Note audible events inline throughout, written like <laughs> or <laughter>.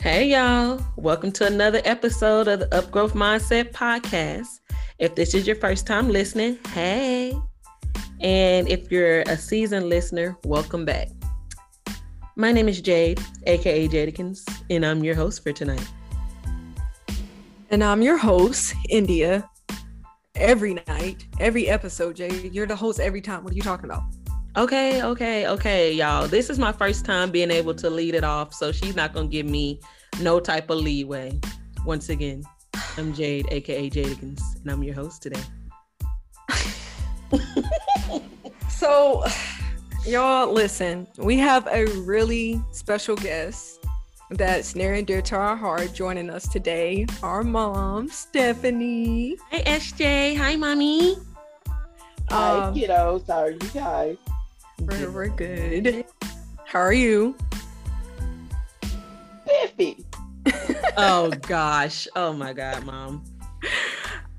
Hey, y'all. Welcome to another episode of the Upgrowth Mindset Podcast. If this is your first time listening, hey. And if you're a seasoned listener, welcome back. My name is Jade, aka Jadikins, and I'm your host for tonight. And I'm your host, India. Every night, every episode, Jade. You're the host every time. What are you talking about? Okay, okay, okay, y'all. This is my first time being able to lead it off, so she's not gonna give me no type of leeway. Once again, I'm Jade, aka Jadikins, and I'm your host today. <laughs> so, y'all, listen, we have a really special guest that's near and dear to our heart joining us today. Our mom, Stephanie. Hi, SJ. Hi, mommy. Hi, um, kiddos. How are you guys? We're, we're good. How are you? Spiffy. oh gosh. Oh my God, mom.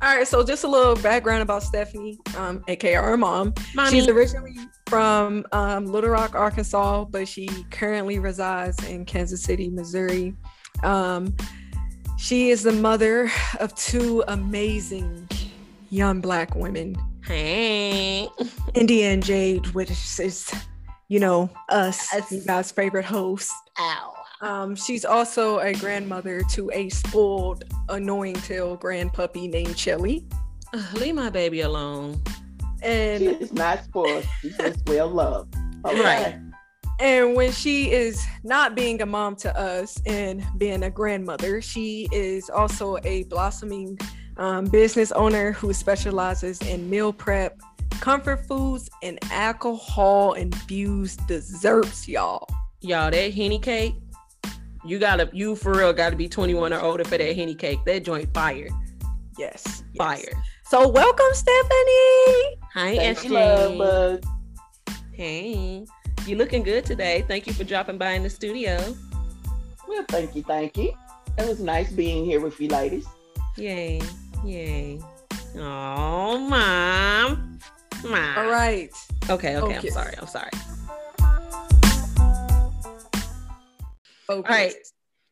All right, so just a little background about Stephanie, um, aka our mom. Mommy. She's originally from um, Little Rock, Arkansas, but she currently resides in Kansas City, Missouri. Um, she is the mother of two amazing young black women Hey. India and Jade, which is, you know, us, us. you guys' favorite host. Ow. Um, she's also a grandmother to a spoiled, annoying tail grand puppy named Shelly. Uh, leave my baby alone. And she's not spoiled. She's just well loved. <laughs> Okay. Right. And when she is not being a mom to us and being a grandmother, she is also a blossoming um, business owner who specializes in meal prep, comfort foods, and alcohol infused desserts, y'all. Y'all, that henny cake, you gotta, you for real gotta be 21 or older for that henny cake. That joint fire. Yes. Fire. Yes. So welcome, Stephanie. Hi, SJ. Hey, you looking good today. Thank you for dropping by in the studio. Well, thank you, thank you. It was nice being here with you ladies. Yay. Yay. Oh, mom. Mom. All right. Okay, okay. I'm sorry. I'm sorry. Focus. All right.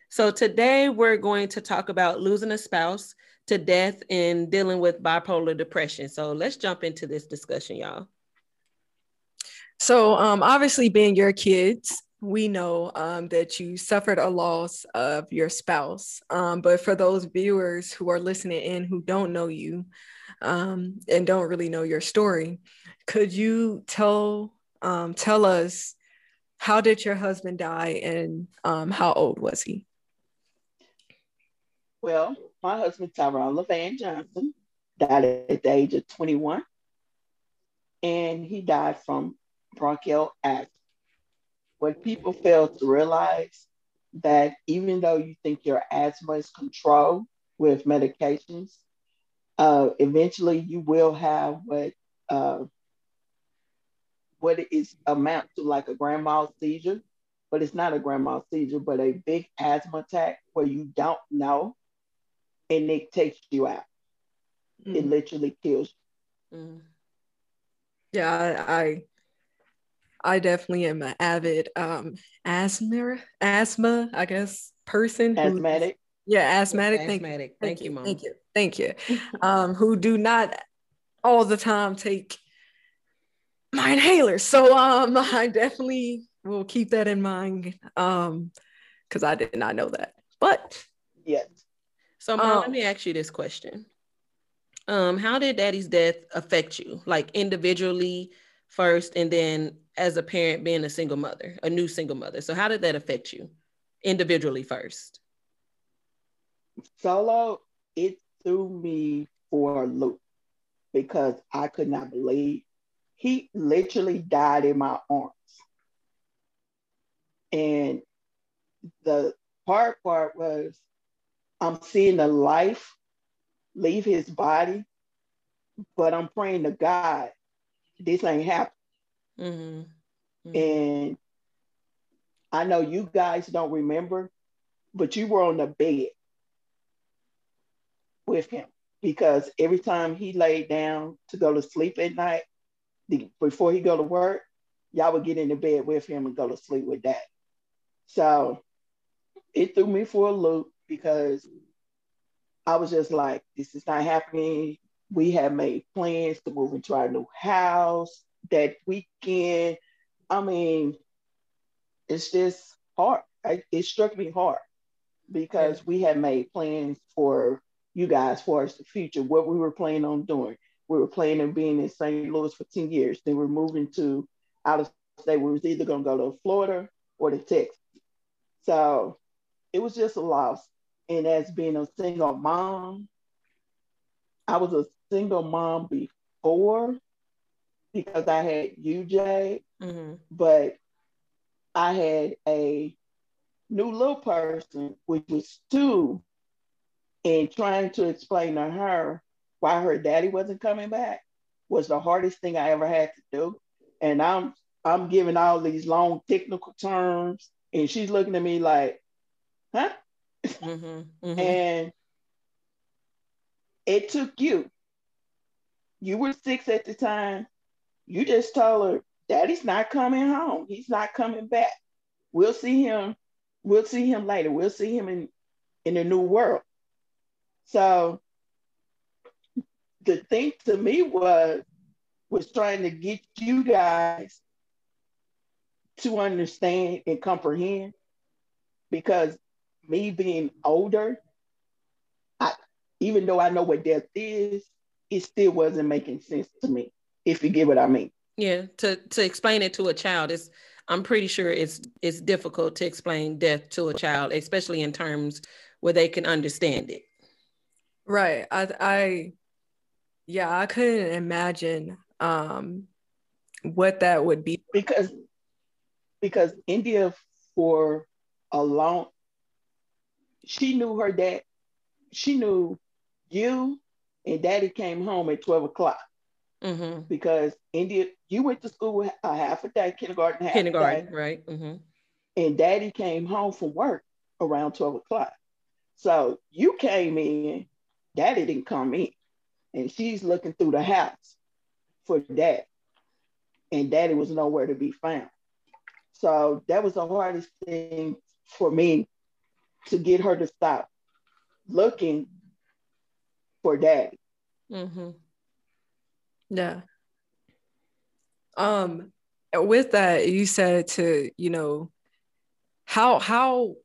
So today we're going to talk about losing a spouse to death and dealing with bipolar depression. So let's jump into this discussion, y'all. So um, obviously being your kids, we know um, that you suffered a loss of your spouse. Um, but for those viewers who are listening in who don't know you um, and don't really know your story, could you tell um, tell us how did your husband die and um, how old was he? Well, my husband Tyrone Levan Johnson died at the age of 21, and he died from bronchial asthma what people fail to realize that even though you think your asthma is controlled with medications, uh, eventually you will have what uh, what is amount to like a grand mal seizure, but it's not a grand mal seizure, but a big asthma attack where you don't know, and it takes you out. Mm. It literally kills you. Mm. Yeah, I I definitely am an avid um asthma asthma, I guess, person. Asthmatic. Who, yeah, asthmatic. Thank, asthmatic. Thank, thank you, mom. Thank you. Thank you. <laughs> um, who do not all the time take my inhalers. So um <laughs> I definitely will keep that in mind. Um, because I did not know that. But yes. So mom, um, let me ask you this question. Um, how did daddy's death affect you? Like individually first and then as a parent being a single mother, a new single mother. So how did that affect you individually first? Solo, it threw me for a loop because I could not believe he literally died in my arms. And the hard part was I'm seeing the life leave his body, but I'm praying to God, this ain't happening. Mm-hmm. Mm-hmm. And I know you guys don't remember, but you were on the bed with him because every time he laid down to go to sleep at night, the, before he go to work, y'all would get in the bed with him and go to sleep with that. So it threw me for a loop because I was just like, this is not happening. We have made plans to move into our new house that weekend. I mean, it's just hard. I, it struck me hard because we had made plans for you guys for us the future, what we were planning on doing. We were planning on being in St. Louis for 10 years. Then we're moving to out of state. We was either going to go to Florida or to Texas. So it was just a loss. And as being a single mom, I was a single mom before because I had UJ, mm-hmm. but I had a new little person, which was two, and trying to explain to her why her daddy wasn't coming back was the hardest thing I ever had to do. And I'm I'm giving all these long technical terms, and she's looking at me like, huh? Mm-hmm, mm-hmm. and it took you. You were six at the time. You just told her, Daddy's not coming home. He's not coming back. We'll see him. We'll see him later. We'll see him in in the new world. So the thing to me was was trying to get you guys to understand and comprehend because me being older, I, even though I know what death is, it still wasn't making sense to me, if you get what I mean. Yeah, to to explain it to a child is I'm pretty sure it's it's difficult to explain death to a child, especially in terms where they can understand it. Right. I I yeah, I couldn't imagine um what that would be. Because because India for a long she knew her dad, she knew you and daddy came home at 12 o'clock. Mm-hmm. Because India, you went to school a half a day, kindergarten, half kindergarten, right? Mm-hmm. And daddy came home from work around 12 o'clock. So you came in Daddy didn't come in. And she's looking through the house for dad. And daddy was nowhere to be found. So that was the hardest thing for me to get her to stop looking for daddy. Mm-hmm. Yeah. Um, with that, you said to, you know, how how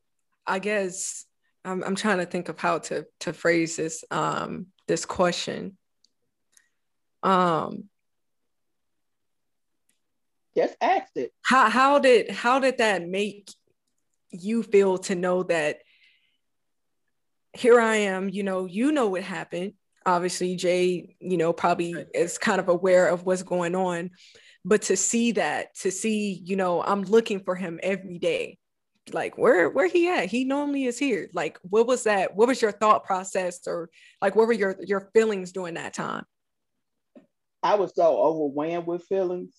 I guess I'm, I'm trying to think of how to to phrase this um this question. Um just ask it. How how did how did that make you feel to know that here I am, you know, you know what happened. Obviously, Jay, you know, probably is kind of aware of what's going on. But to see that, to see, you know, I'm looking for him every day. Like where where he at? He normally is here. Like what was that? What was your thought process or like what were your your feelings during that time? I was so overwhelmed with feelings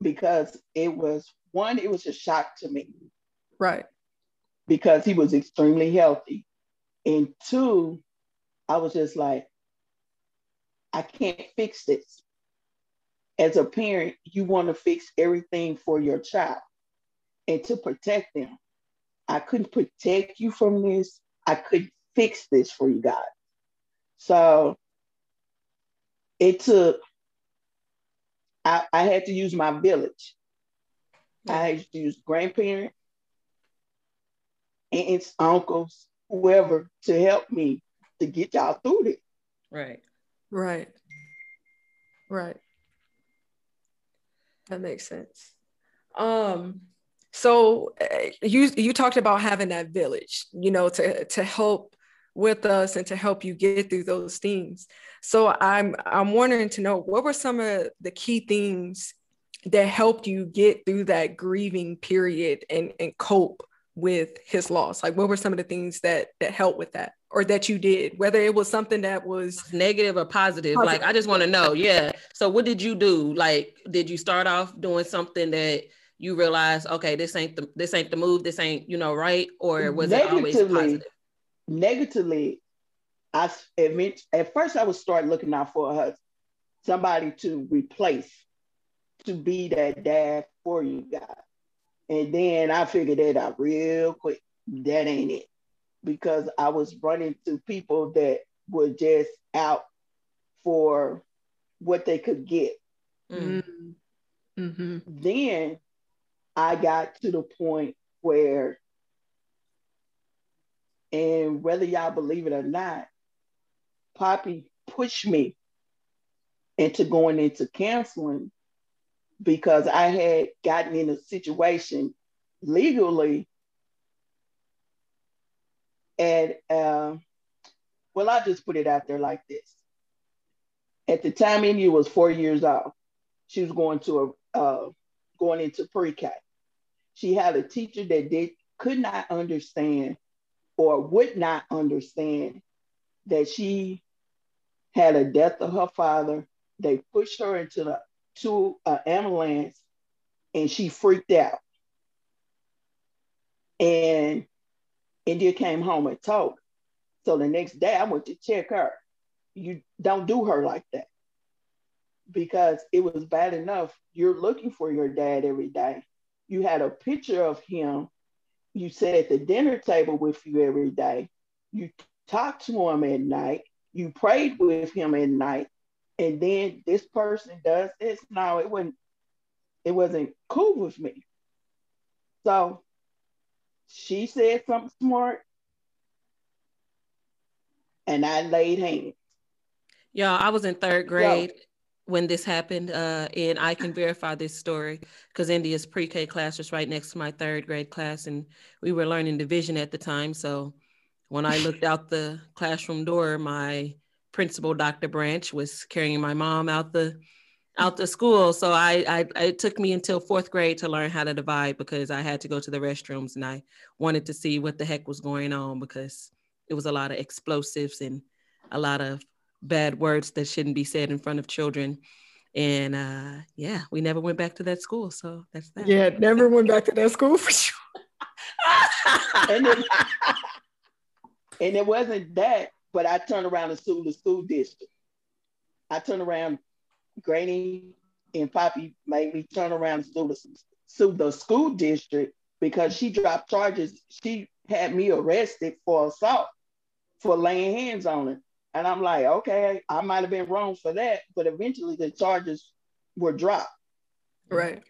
because it was one it was a shock to me. Right. Because he was extremely healthy. And two i was just like i can't fix this as a parent you want to fix everything for your child and to protect them. I couldn't protect you from this. I couldn't fix this for you guys. So it took, I, I had to use my village. I had to use grandparents, aunts, uncles, whoever to help me to get y'all through this. Right. Right. Right. That makes sense. Um, so uh, you you talked about having that village, you know, to to help with us and to help you get through those things. So I'm I'm wondering to know what were some of the key things that helped you get through that grieving period and and cope with his loss? Like what were some of the things that that helped with that or that you did whether it was something that was negative or positive, positive. like i just want to know yeah. So what did you do? Like did you start off doing something that you realize, okay, this ain't the this ain't the move, this ain't you know right, or was it always positive? Negatively, I admit at first I would start looking out for her, somebody to replace, to be that dad for you guys, and then I figured that out real quick. that ain't it. Because I was running to people that were just out for what they could get. Mm. Mm-hmm. Then I got to the point where, and whether y'all believe it or not, Poppy pushed me into going into counseling because I had gotten in a situation legally. And uh, well, I'll just put it out there like this. At the time, India was four years old. She was going to a uh, going into pre-K. She had a teacher that did could not understand or would not understand that she had a death of her father. They pushed her into the to an ambulance and she freaked out. And India came home and told. So the next day I went to check her. You don't do her like that. Because it was bad enough. You're looking for your dad every day. You had a picture of him. You sat at the dinner table with you every day. You talked to him at night. You prayed with him at night and then this person does this. No, it wasn't, it wasn't cool with me. So she said something smart, and I laid hands. Y'all, I was in third grade Yo. when this happened, uh, and I can verify this story because India's pre-K class was right next to my third grade class, and we were learning division at the time. So when I looked out the classroom door, my principal, Dr. Branch, was carrying my mom out the out the school. So I, I it took me until fourth grade to learn how to divide because I had to go to the restrooms and I wanted to see what the heck was going on because it was a lot of explosives and a lot of bad words that shouldn't be said in front of children. And uh, yeah, we never went back to that school. So that's that. Yeah, never <laughs> went back to that school for sure. and, it, and it wasn't that but I turned around and sued the school district. I turned around, Granny and Poppy made me turn around and sue the, sue the school district because she dropped charges. She had me arrested for assault for laying hands on her. And I'm like, okay, I might have been wrong for that, but eventually the charges were dropped. Right.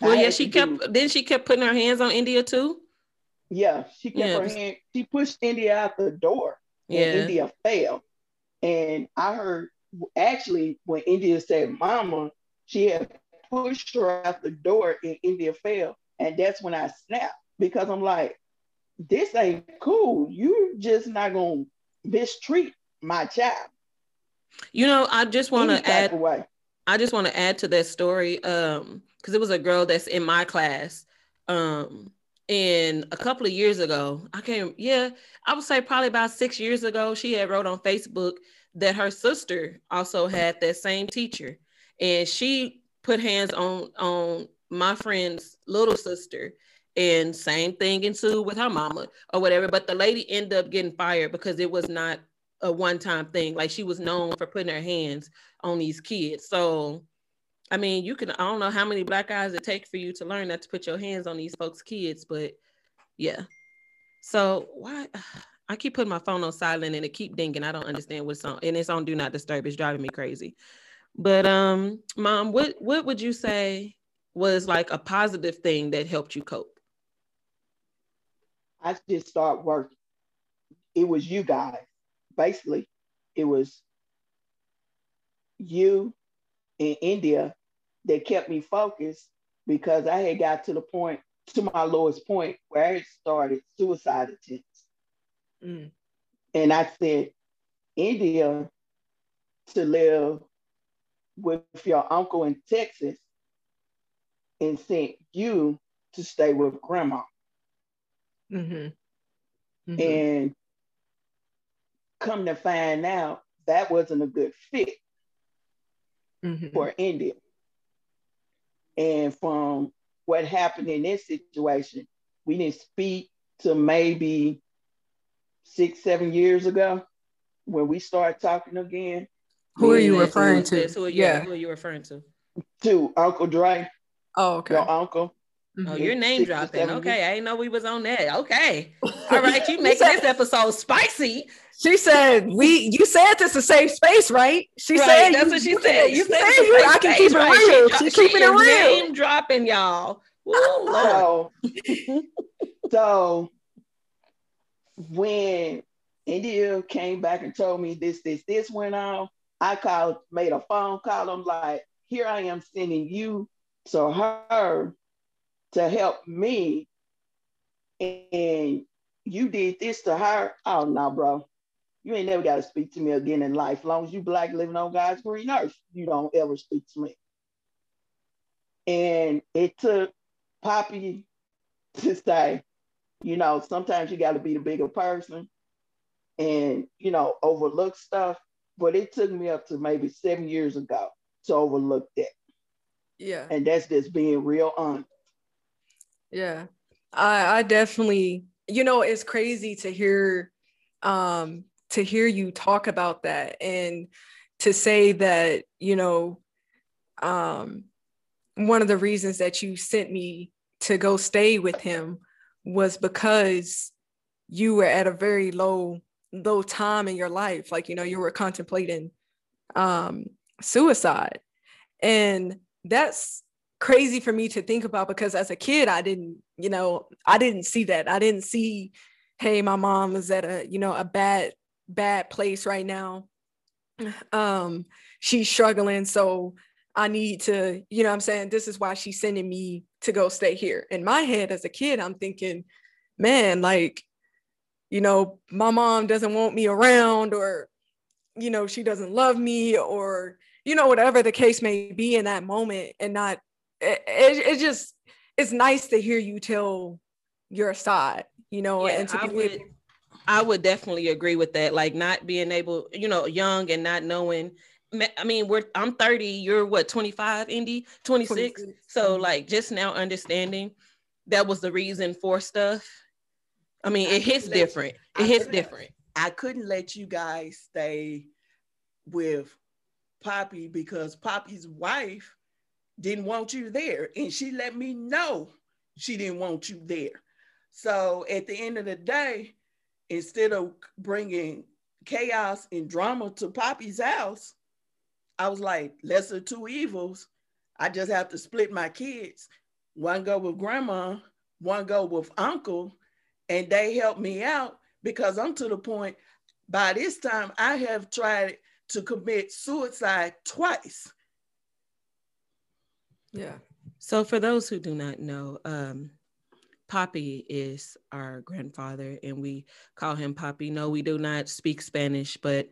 Well, yeah, she kept do, then she kept putting her hands on India too. Yeah, she kept yeah. her hand, she pushed India out the door yeah. India fell. And I heard actually when India said mama, she had pushed her out the door and India fell. And that's when I snapped because I'm like, this ain't cool. You're just not gonna mistreat my child. You know, I just want to add. I just want to add to that story um because it was a girl that's in my class um and a couple of years ago, I can't, yeah, I would say probably about six years ago, she had wrote on Facebook that her sister also had that same teacher. And she put hands on on my friend's little sister and same thing ensued with her mama or whatever. But the lady ended up getting fired because it was not a one-time thing. Like she was known for putting her hands on these kids. So I mean, you can, I don't know how many black eyes it takes for you to learn not to put your hands on these folks' kids, but yeah. So why I keep putting my phone on silent and it keep dinging. I don't understand what's on and it's on do not disturb. It's driving me crazy. But um, mom, what what would you say was like a positive thing that helped you cope? I just start working. It was you guys. Basically, it was you in India that kept me focused because I had got to the point, to my lowest point, where I had started suicide attempts. Mm. And I said, India, to live with your uncle in Texas and sent you to stay with grandma. Mm-hmm. Mm-hmm. And come to find out that wasn't a good fit mm-hmm. for India. And from what happened in this situation, we didn't speak to maybe six, seven years ago when we started talking again. Who are you referring to? Who are you, yeah. who are you referring to? To Uncle Dre. Oh, okay. Your uncle. Oh, It's you're name dropping. Okay. I didn't know we was on that. Okay, <laughs> all right, you making said- this episode spicy. She said, "We, you said this is a safe space, right?" She Right, said, that's you- what she you said. can- You she said said you- safe I can keep it right? real. She, She's she keeping it is real. Name dropping y'all. <laughs> Woo, Lord. So, <laughs> so when India came back and told me this, this, this went on, I called, made a phone call. I'm like, here I am sending you to her to help me. And you did this to her. Oh no, bro. You ain't never got to speak to me again in life. As long as you black living on God's green earth, you don't ever speak to me. And it took Poppy to say, you know, sometimes you got to be the bigger person and, you know, overlook stuff. But it took me up to maybe seven years ago to overlook that. Yeah, And that's just being real honest. Yeah. I, I definitely, you know, it's crazy to hear, um, to hear you talk about that and to say that, you know, um, one of the reasons that you sent me to go stay with him was because you were at a very low low time in your life like you know you were contemplating um suicide and that's crazy for me to think about because as a kid i didn't you know i didn't see that. I didn't see hey my mom is at a you know a bad bad place right now. <sighs> Um she's struggling. So i need to you know i'm saying? This is why she's sending me to go stay here. In my head as a kid i'm thinking man like you know my mom doesn't want me around or you know she doesn't love me or you know whatever the case may be in that moment and not it, it, it just it's nice to hear you tell your side you know Yeah, and to I be would, I would definitely agree with that. Like not being able, you know, young and not knowing. I mean, we're I'm 30. You're what 25, Indy 26. 26. So Mhm. like just now understanding that was the reason for stuff. I mean, I it hits couldn't you- different. I It hits different. I couldn't let you guys stay with Poppy because Poppy's wife didn't want you there. And she let me know she didn't want you there. So at the end of the day, instead of bringing chaos and drama to Poppy's house, I was like, lesser two evils. I just have to split my kids. One go with grandma, one go with uncle, and they help me out because I'm to the point by this time I have tried to commit suicide twice. Yeah So for those who do not know, um, Poppy is our grandfather, and we call him Poppy. No, we do not speak Spanish, but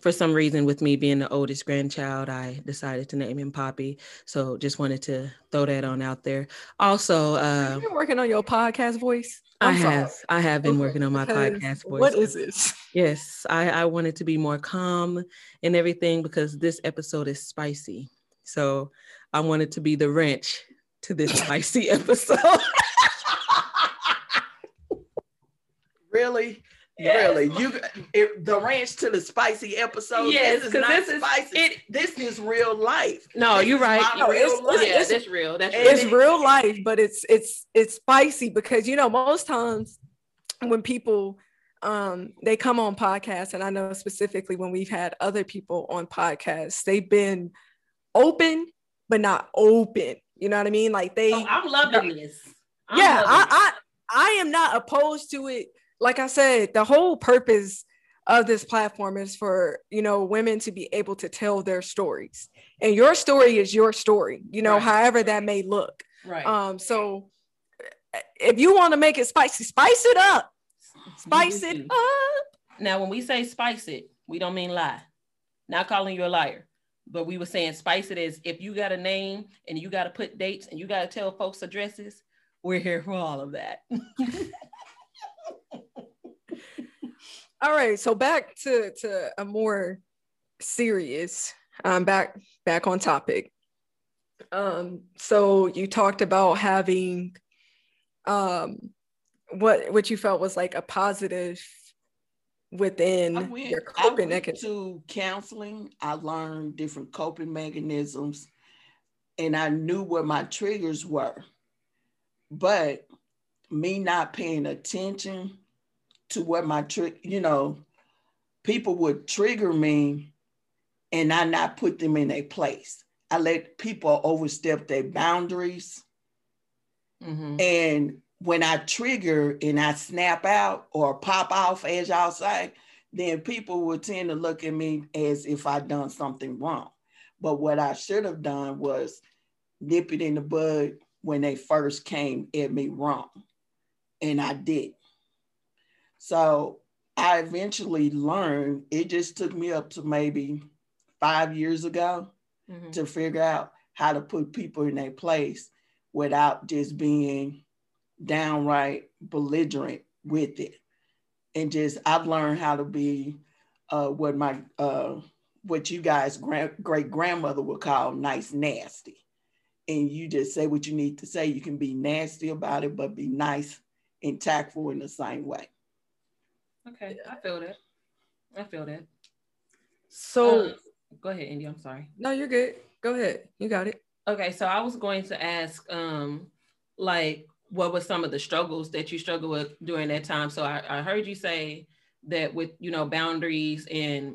for some reason, with me being the oldest grandchild, I decided to name him Poppy. So just wanted to throw that on out there. Also, uh, been working on your podcast voice I I'm sorry. have I have been working on my podcast voice. what is this Yes, I, I wanted to be more calm and everything because this episode is spicy. So I wanted to be the wrench to this <laughs> spicy episode. <laughs> Really? Yes. Really? You it, the ranch to the spicy episode. Yes, this is 'cause not this is- spicy. it- this is real life. No, This you're right. No, real it's- life. it's- that's real. That's And real. it's real life but it's it's it's spicy because you know most times when people um they come on podcasts and i know specifically when we've had other people on podcasts they've been open but not open you know what i mean like they Oh, I'm loving this. I'm yeah loving I. I i am not opposed to it like i said the whole purpose of this platform is for you know women to be able to tell their stories and your story is your story you know Right. however that may look right. um, so if you want to make it spicy, spice it up. Spice it Mhm. up. Now, when we say spice it, we don't mean lie. Not calling you a liar, but we were saying spice it is if you got a name and you got to put dates and you got to tell folks addresses. We're here for all of that. <laughs> All right, so back to to a more serious, um, back back on topic. Um, so you talked about having, um, what what you felt was like a positive within I went, your coping mechanism. to counseling. I learned different coping mechanisms, and I knew what my triggers were. but me not paying attention to what my trick, you know, people would trigger me and I not put them in a place. I let people overstep their boundaries. Mhm. And when I trigger and I snap out or pop off, as y'all say, then people will tend to look at me as if I'd done something wrong. But what I should have done was nip it in the bud when they first came at me wrong. And I did. So I eventually learned, it just took me up to maybe five years ago Mhm. to figure out how to put people in their place without just being downright belligerent with it. And just I've learned how to be uh, what my uh, what you guys grand, great grandmother would call nice nasty. And you just say what you need to say. You can be nasty about it, but be nice and tactful in the same way. Okay, I feel that. I feel that. So Uh, go ahead, Indy. I'm sorry. no, you're good. Go ahead. You got it. Okay, so I was going to ask, um, like, what were some of the struggles that you struggled with during that time? So I, I heard you say that with you know boundaries and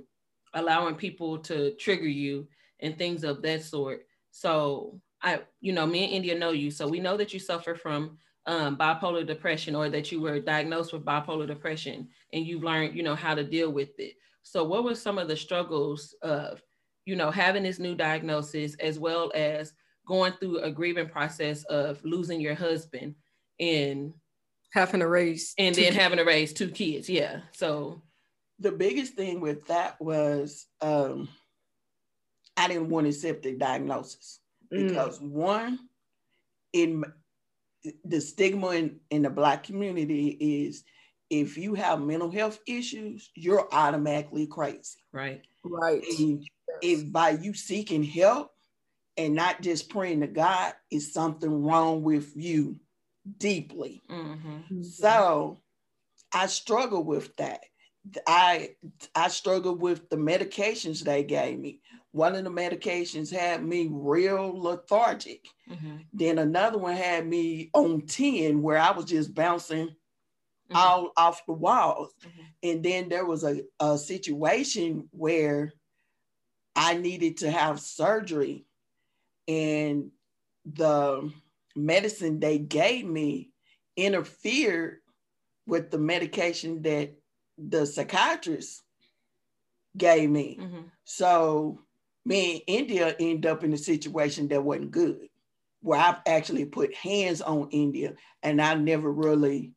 allowing people to trigger you and things of that sort. So I, you know, me and India know you, so we know that you suffer from um, bipolar depression or that you were diagnosed with bipolar depression and you've learned, you know, how to deal with it. So what were some of the struggles of, you know, having this new diagnosis as well as going through a grieving process of losing your husband and Having to raise and then kids. having to raise two kids. Yeah. So the biggest thing with that was um, I didn't want to accept the diagnosis Mm. because one, in the stigma in, in the black community is if you have mental health issues, you're automatically crazy. right. right. And if by you seeking help and not just praying to God, is something wrong with you deeply. hmm So I struggle with that. I I struggled with the medications they gave me. One of the medications had me real lethargic. hmm Then another one had me on 10 where I was just bouncing Mhm. all off the walls. Mhm. And then there was a, a situation where I needed to have surgery and the medicine they gave me interfered with the medication that the psychiatrist gave me. hmm So me and India end up in a situation that wasn't good, where I've actually put hands on India and I never really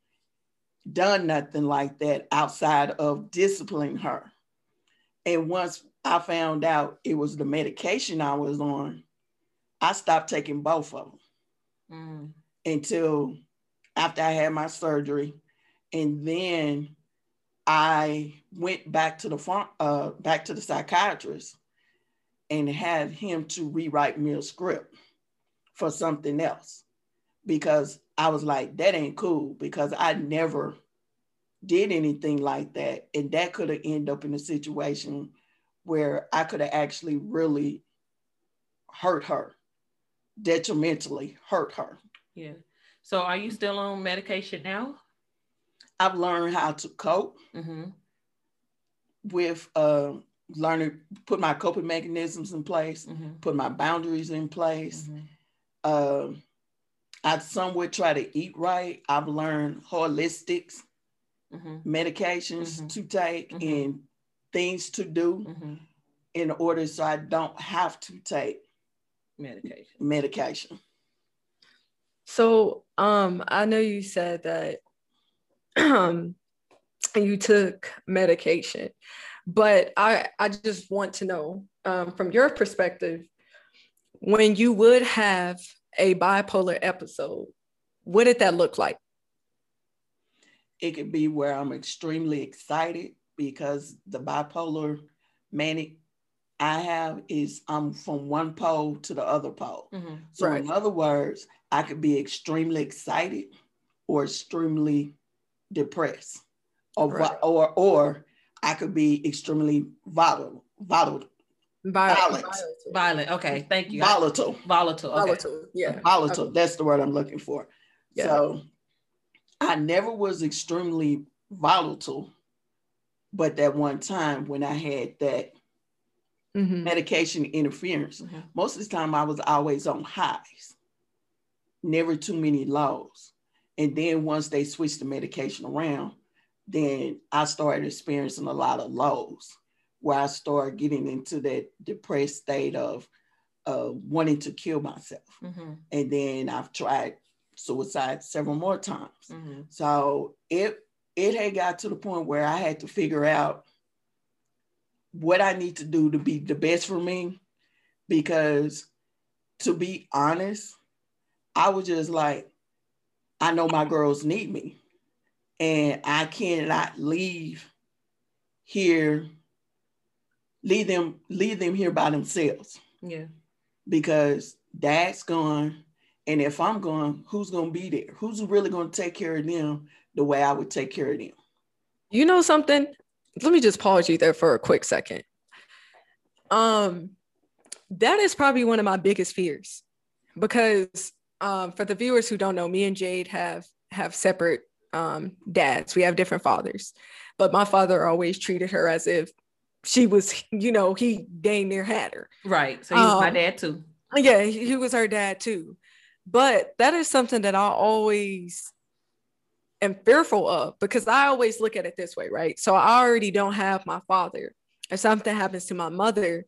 done nothing like that outside of disciplining her. And once I found out it was the medication I was on, I stopped taking both of them mm until after I had my surgery. And then I went back to the farm, uh, back to the psychiatrist and had him to rewrite me a script for something else because I was like, that ain't cool because I never did anything like that. And that could have ended up in a situation where I could have actually really hurt her, detrimentally hurt her. Yeah. So are you still on medication now? I've learned how to cope hmm with uh, learning, put my coping mechanisms in place, hmm put my boundaries in place. hmm Um, I somewhat try to eat right. I've learned holistics, hmm medications Mhm. to take, Mhm. and things to do in order so I don't have to take Medication. medication. So um I know you said that um you took medication, but I I just want to know um from your perspective when you would have a bipolar episode, what did that look like? It could be where I'm extremely excited because the bipolar manic I have is I'm from one pole to the other pole. hmm So Right. in other words, I could be extremely excited or extremely depressed, or Right. or or I could be extremely volatile, volatile, Vi- Violent. Violent. Okay. Thank you. volatile, Volatile. Okay. Volatile. Yeah. volatile. That's the word I'm looking for. Yeah. So I never was extremely volatile, but that one time when I had that Mhm. medication interference, Mhm. most of the time I was always on highs, never too many lows. And then once they switched the medication around, then I started experiencing a lot of lows where I started getting into that depressed state of uh, wanting to kill myself. Mhm. And then I've tried suicide several more times. Mhm. So it it had got to the point where I had to figure out what I need to do to be the best for me. Because to be honest, I was just like, I know my girls need me. And I cannot leave here, leave them, leave them here by themselves Yeah. because dad's gone. And if I'm gone, who's gonna be there? Who's really gonna take care of them the way I would take care of them? You know something? Let me just pause you there for a quick second. Um, that is probably one of my biggest fears because um, for the viewers who don't know, me and Jade have have separate um, dads. We have different fathers, but my father always treated her as if she was, <laughs> you know, he dang near had her. Right. So he was my Um, dad too. Yeah, he was her dad too. But that is something that I always am fearful of because I always look at it this way, right? So I already don't have my father. If something happens to my mother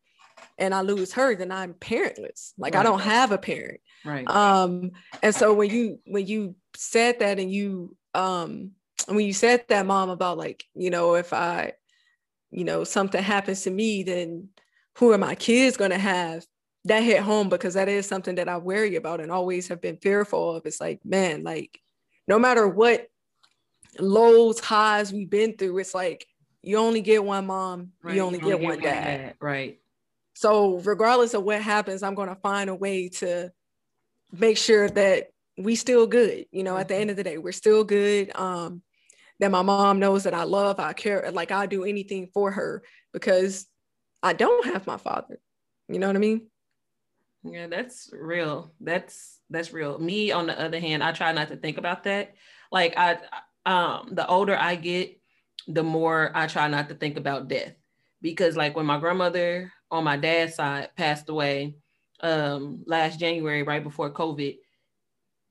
and I lose her, then I'm parentless. Like I don't have a parent. Right. Um, and so when you when you said that and you um when you said that mom about like, you know, if I, you know, something happens to me, then who are my kids gonna have? That hit home because that is something that I worry about and always have been fearful of. It's like, man, like no matter what lows, highs we've been through, it's like you only get one mom, Right. you only get one dad. Right. So regardless of what happens, I'm gonna find a way to make sure that we still good. You know, at the end of the day, we're still good. Um, that my mom knows that I love, I care, like I do anything for her because I don't have my father. You know what I mean? Yeah, that's real. That's that's real. Me, on the other hand, I try not to think about that. Like I, um, the older I get, the more I try not to think about death, because like when my grandmother on my dad's side passed away, um, last January, right before COVID,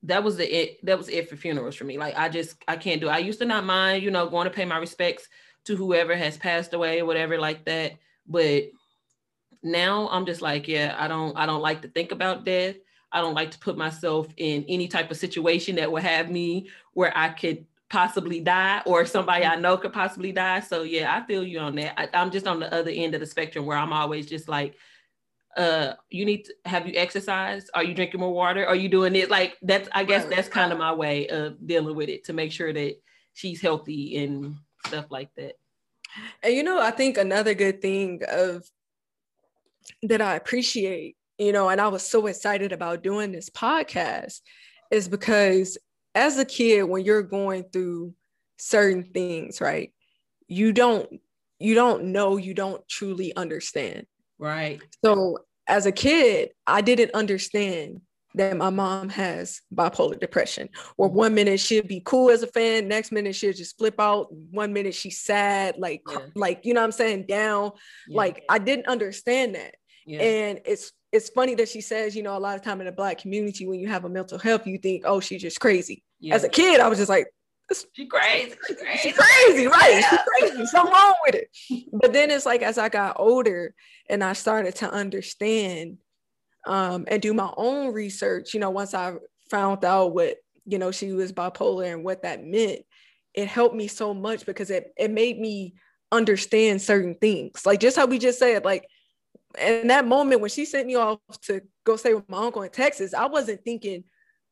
that was the it. That was it for funerals for me. Like I just I can't do. It. I used to not mind, you know, going to pay my respects to whoever has passed away or whatever like that, but now I'm just like, yeah, I don't I don't like to think about death. I don't like to put myself in any type of situation that would have me where I could possibly die or somebody I know could possibly die. So yeah, I feel you on that. I, I'm just on the other end of the spectrum where I'm always just like, uh, you need to have you exercised? Are you drinking more water? Are you doing it? Like that's I guess that's kind of my way of dealing with it to make sure that she's healthy and stuff like that. And you know, I think another good thing of that I appreciate, you know, and I was so excited about doing this podcast is because as a kid, when you're going through certain things, right, you don't you don't know, you don't truly understand. Right. So as a kid, I didn't understand that my mom has bipolar depression. Or one minute she'll be cool as a fan, next minute she'll just flip out. One minute she's sad, like Yeah. like you know what I'm saying, down. Yeah. Like I didn't understand that. yeah. And it's it's funny that she says, you know, a lot of time in the black community, when you have a mental health, you think, oh, she's just crazy. yeah. As a kid, I was just like, she crazy. She <laughs> crazy. she's crazy, right? She's crazy. Something wrong with it. But then it's like as I got older and I started to understand um, and do my own research, you know, once I found out what, you know, she was bipolar and what that meant, it helped me so much because it, it made me understand certain things. Like just how we just said, like, in that moment when she sent me off to go stay with my uncle in Texas, I wasn't thinking,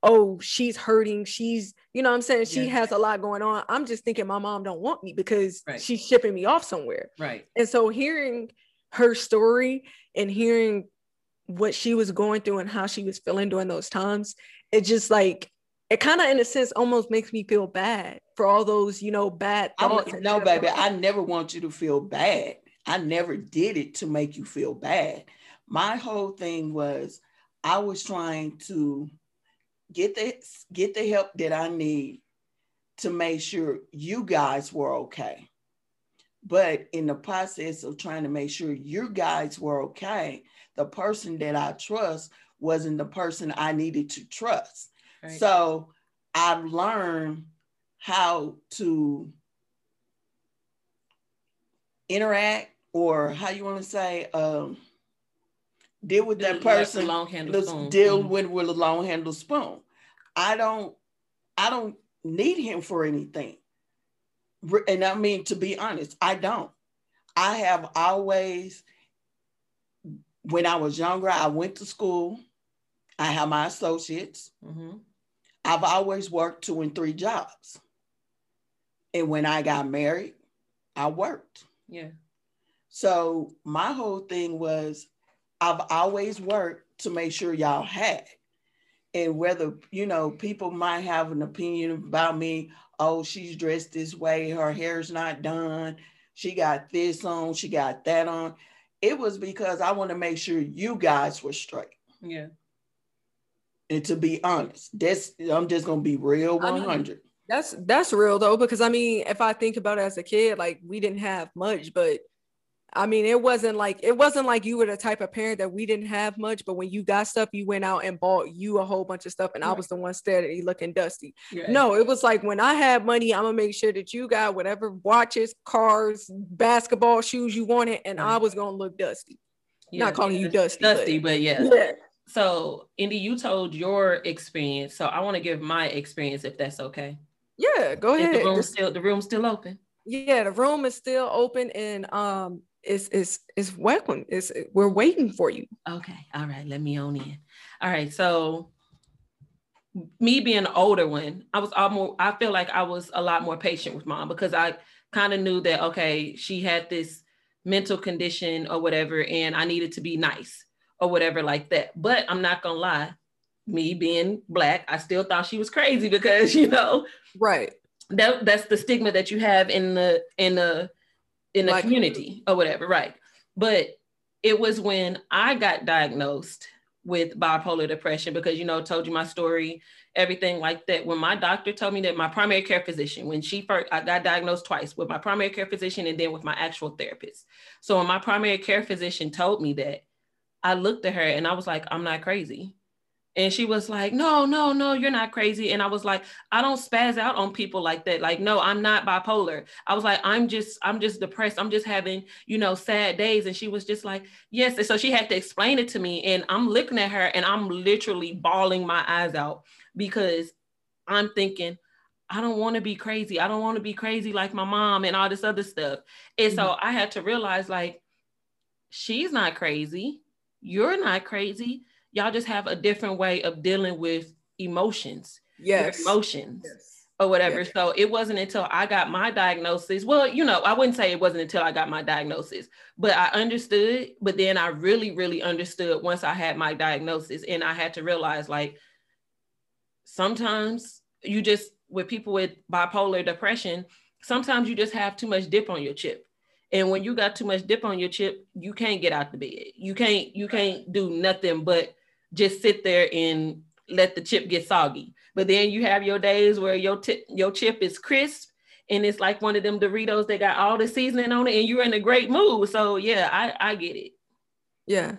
oh, she's hurting. She's, you know what I'm saying? She Yeah. has a lot going on. I'm just thinking my mom don't want me because Right. she's shipping me off somewhere. Right. And so hearing her story and hearing what she was going through and how she was feeling during those times, it just like it kind of in a sense almost makes me feel bad for all those, you know, bad I thoughts. no, baby, I never want you to feel bad. I never did it to make you feel bad. My whole thing was I was trying to get the get the help that I need to make sure you guys were okay. But in the process of trying to make sure you guys were okay, the person that I trust wasn't the person I needed to trust. Right. So I've learned how to interact or how you want to say um, deal with that person like long handle spoon. deal mm-hmm. with with a long handle spoon. I don't i don't need him for anything. And i mean to be honest i don't. I have always when i was younger i went to school. I have my associates. Mm-hmm. i've always worked two and three jobs. And when i got married i worked. Yeah so my whole thing was I've always worked to make sure y'all had. And whether, you know, people might have an opinion about me, oh, she's dressed this way, her hair's not done, she got this on, she got that on. It was because I want to make sure you guys were straight. Yeah. And to be honest, that's I'm just gonna be real 100. I mean, that's that's real though, because I mean, if I think about it as a kid, like we didn't have much, but I mean, it wasn't like it wasn't like you were the type of parent that we didn't have much, but when you got stuff, you went out and bought you a whole bunch of stuff, and right. I was the one steady looking dusty. Right. No, it was like when I had money, I'm gonna make sure that you got whatever watches, cars, basketball shoes you wanted, and right. I was gonna look dusty. Yeah, Not calling you dusty, dusty, but, but yeah. yeah. So, Indy, you told your experience, so I want to give my experience if that's okay. Yeah, go ahead. The room still the room's still open. Yeah, the room is still open, and um, is is is welcome. Is we're waiting for you. Okay. All right. Let me own in. All right. So me being an older one, I was almost I feel like I was a lot more patient with mom because I kind of knew that okay, she had this mental condition or whatever, and I needed to be nice or whatever like that. But I'm not gonna lie, me being black, I still thought she was crazy because <laughs> you know, right. That that's the stigma that you have in the in the in the like, community or whatever, right? But it was when I got diagnosed with bipolar depression because you know told you my story everything like that. When my doctor told me that my primary care physician when she first i got diagnosed twice with my primary care physician and then with my actual therapist. So when my primary care physician told me that i looked at her and i was like i'm not crazy and she was like, no, no, no, you're not crazy. And I was like, I don't spaz out on people like that. Like, no, I'm not bipolar. I was like, I'm just, I'm just depressed. I'm just having, you know, sad days. And she was just like, yes. And so she had to explain it to me. And I'm looking at her and I'm literally bawling my eyes out because I'm thinking, I don't want to be crazy. I don't want to be crazy like my mom and all this other stuff. And mm-hmm. so I had to realize like, she's not crazy. You're not crazy y'all just have a different way of dealing with emotions. Yes. Emotions. Yes. Or whatever. Yes. So it wasn't until I got my diagnosis. Well, you know, I wouldn't say it wasn't until I got my diagnosis, but I understood. But then I really, really understood once I had my diagnosis. And I had to realize like sometimes you just, with people with bipolar depression, sometimes you just have too much dip on your chip. And when you got too much dip on your chip, you can't get out the bed. You can't, you can't do nothing but just sit there and let the chip get soggy. But then you have your days where your your chip is crisp and it's like one of them Doritos that got all the seasoning on it and you're in a great mood. So yeah, I, I get it. Yeah.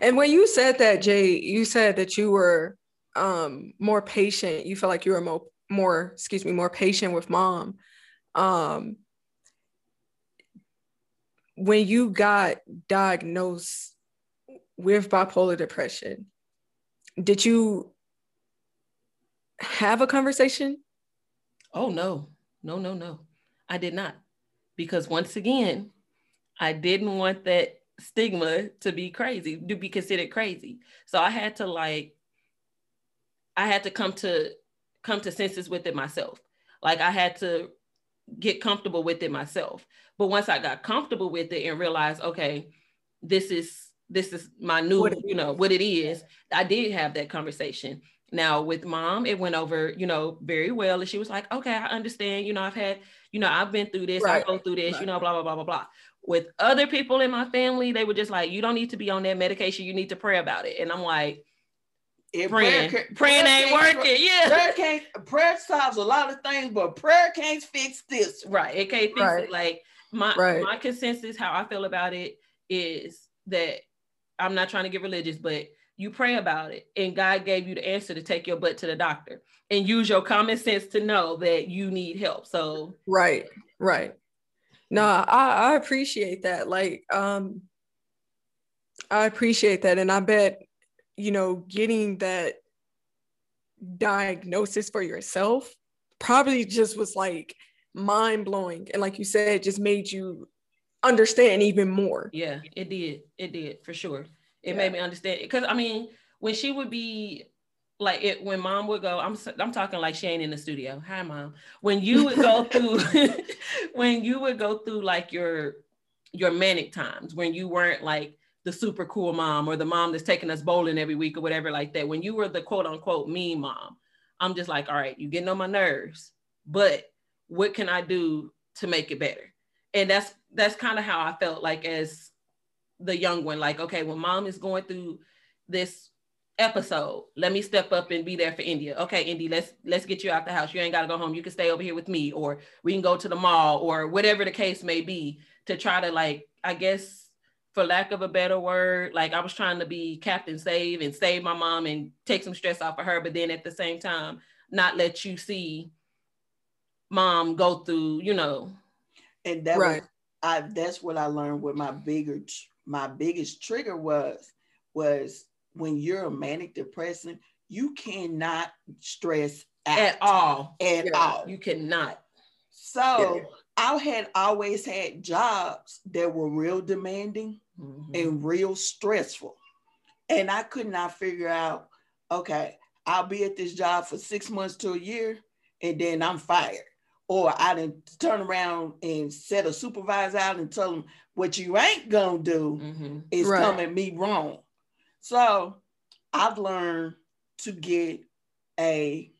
And when you said that, Jay, you said that you were um, more patient. You felt like you were more, more, excuse me, more patient with mom. Um, when you got diagnosed with bipolar depression, did you have a conversation? Oh, no, no, no, no. I did not. Because once again, I didn't want that stigma to be crazy, to be considered crazy. So I had to like, I had to come to come to senses with it myself. Like I had to get comfortable with it myself. But once I got comfortable with it and realized, okay, this is this is my new, you know, what it is. I did have that conversation. Now with mom, it went over, you know, very well. And she was like, okay, I understand. You know, I've had, you know, I've been through this, right. I go through this, right. you know, blah, blah, blah, blah, blah. With other people in my family, they were just like, you don't need to be on that medication. You need to pray about it. And I'm like, If praying, prayer, praying prayer ain't working. Yeah, <laughs> Prayer can't prayer solves a lot of things, but prayer can't fix this. right. It can't fix Right. it. Like my Right. my consensus, how I feel about it is that I'm not trying to get religious, but you pray about it, and God gave you the answer to take your butt to the doctor, and use your common sense to know that you need help. So Right, right. No, I, I appreciate that. Like, um, I appreciate that. And I bet, you know, getting that diagnosis for yourself probably just was like mind blowing. And like you said, just made you understand even more. Yeah, it did. It did for sure. It Yeah. made me understand because I mean, when she would be like it, when mom would go, I'm I'm talking like Shane in the studio. Hi, mom. When you would go <laughs> through, <laughs> when you would go through like your your manic times when you weren't like the super cool mom or the mom that's taking us bowling every week or whatever like that. When you were the quote unquote mean mom, I'm just like, all right, you getting on my nerves, but what can I do to make it better? And that's that's kind of how I felt like as the young one, like, okay, when mom is going through this episode, let me step up and be there for India. Okay, Indy, let's let's get you out the house. You ain't gotta go home. You can stay over here with me, or we can go to the mall, or whatever the case may be, to try to like, I guess for lack of a better word, like I was trying to be Captain Save and save my mom and take some stress off of her, but then at the same time, not let you see mom go through, you know. And that Right. was I that's what I learned what my bigger my biggest trigger was was when you're a manic depressant, you cannot stress out At all. At Yeah. all. You cannot. So Yeah. I had always had jobs that were real demanding Mhm. and real stressful. And I could not figure out, okay, I'll be at this job for six months to a year and then I'm fired. Or I didn't turn around and set a supervisor out and tell them what you ain't gonna do Mhm. is Right. come at me wrong. So I've learned to get a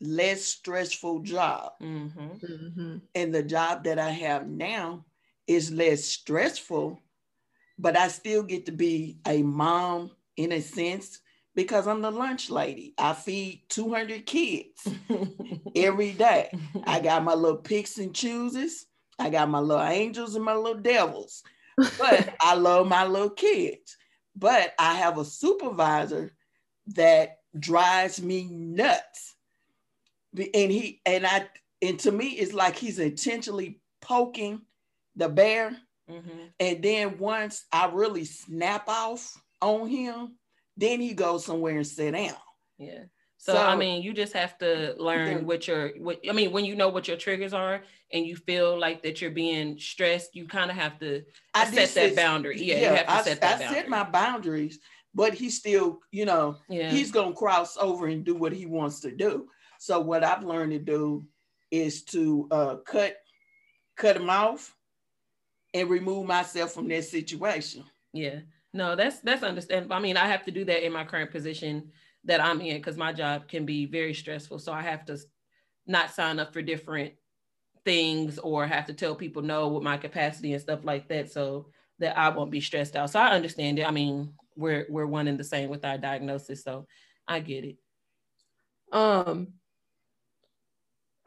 less stressful job. Mhm. Mhm. And the job that I have now is less stressful, but I still get to be a mom in a sense because I'm the lunch lady. I feed 200 kids <laughs> every day. I <laughs> got my little picks and chooses. I got my little angels and my little devils. But <laughs> I love my little kids. But I have a supervisor that drives me nuts. And he and I and to me it's like he's intentionally poking the bear. Mhm. And then once I really snap off on him, then he goes somewhere and sit down. Yeah. So, I mean, you just have to learn Yeah. what your what I mean, when you know what your triggers are and you feel like that you're being stressed, you kind of have to I set that boundary. Yeah, you have to I, set that I boundary. set my boundaries, but he still, you know, yeah. he's gonna cross over and do what he wants to do. So what I've learned to do is to uh, cut cut him off and remove myself from that situation. Yeah. No, that's that's understandable. I mean, I have to do that in my current position that I'm in because my job can be very stressful. So I have to not sign up for different things or have to tell people no with my capacity and stuff like that so that I won't be stressed out. So I understand it. I mean, we're we're one and the same with our diagnosis. So I get it. Um,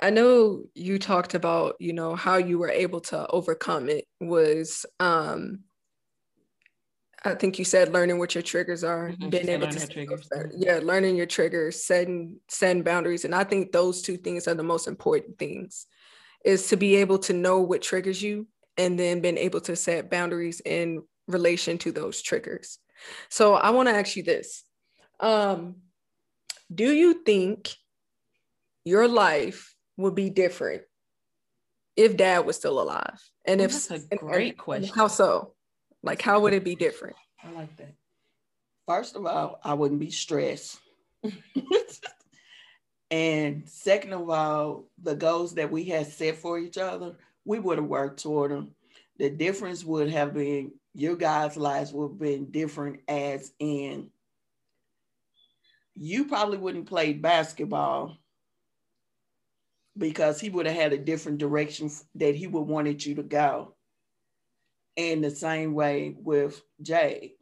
I know you talked about, you know, how you were able to overcome it was, um, I think you said learning what your triggers are, Mhm, being able to, triggers. Yeah, learning your triggers, setting setting boundaries, and I think those two things are the most important things, is to be able to know what triggers you, and then being able to set boundaries in relation to those triggers. So I want to ask you this: um, Do you think your life would be different if Dad was still alive? And Ooh, if that's a great and question. how so? Like, how would it be different? I like that. First of all, I wouldn't be stressed. <laughs> and second of all, the goals that we had set for each other, we would have worked toward them. The difference would have been your guys' lives would have been different, as in you probably wouldn't play basketball because he would have had a different direction that he would wanted you to go. And the same way with Jay.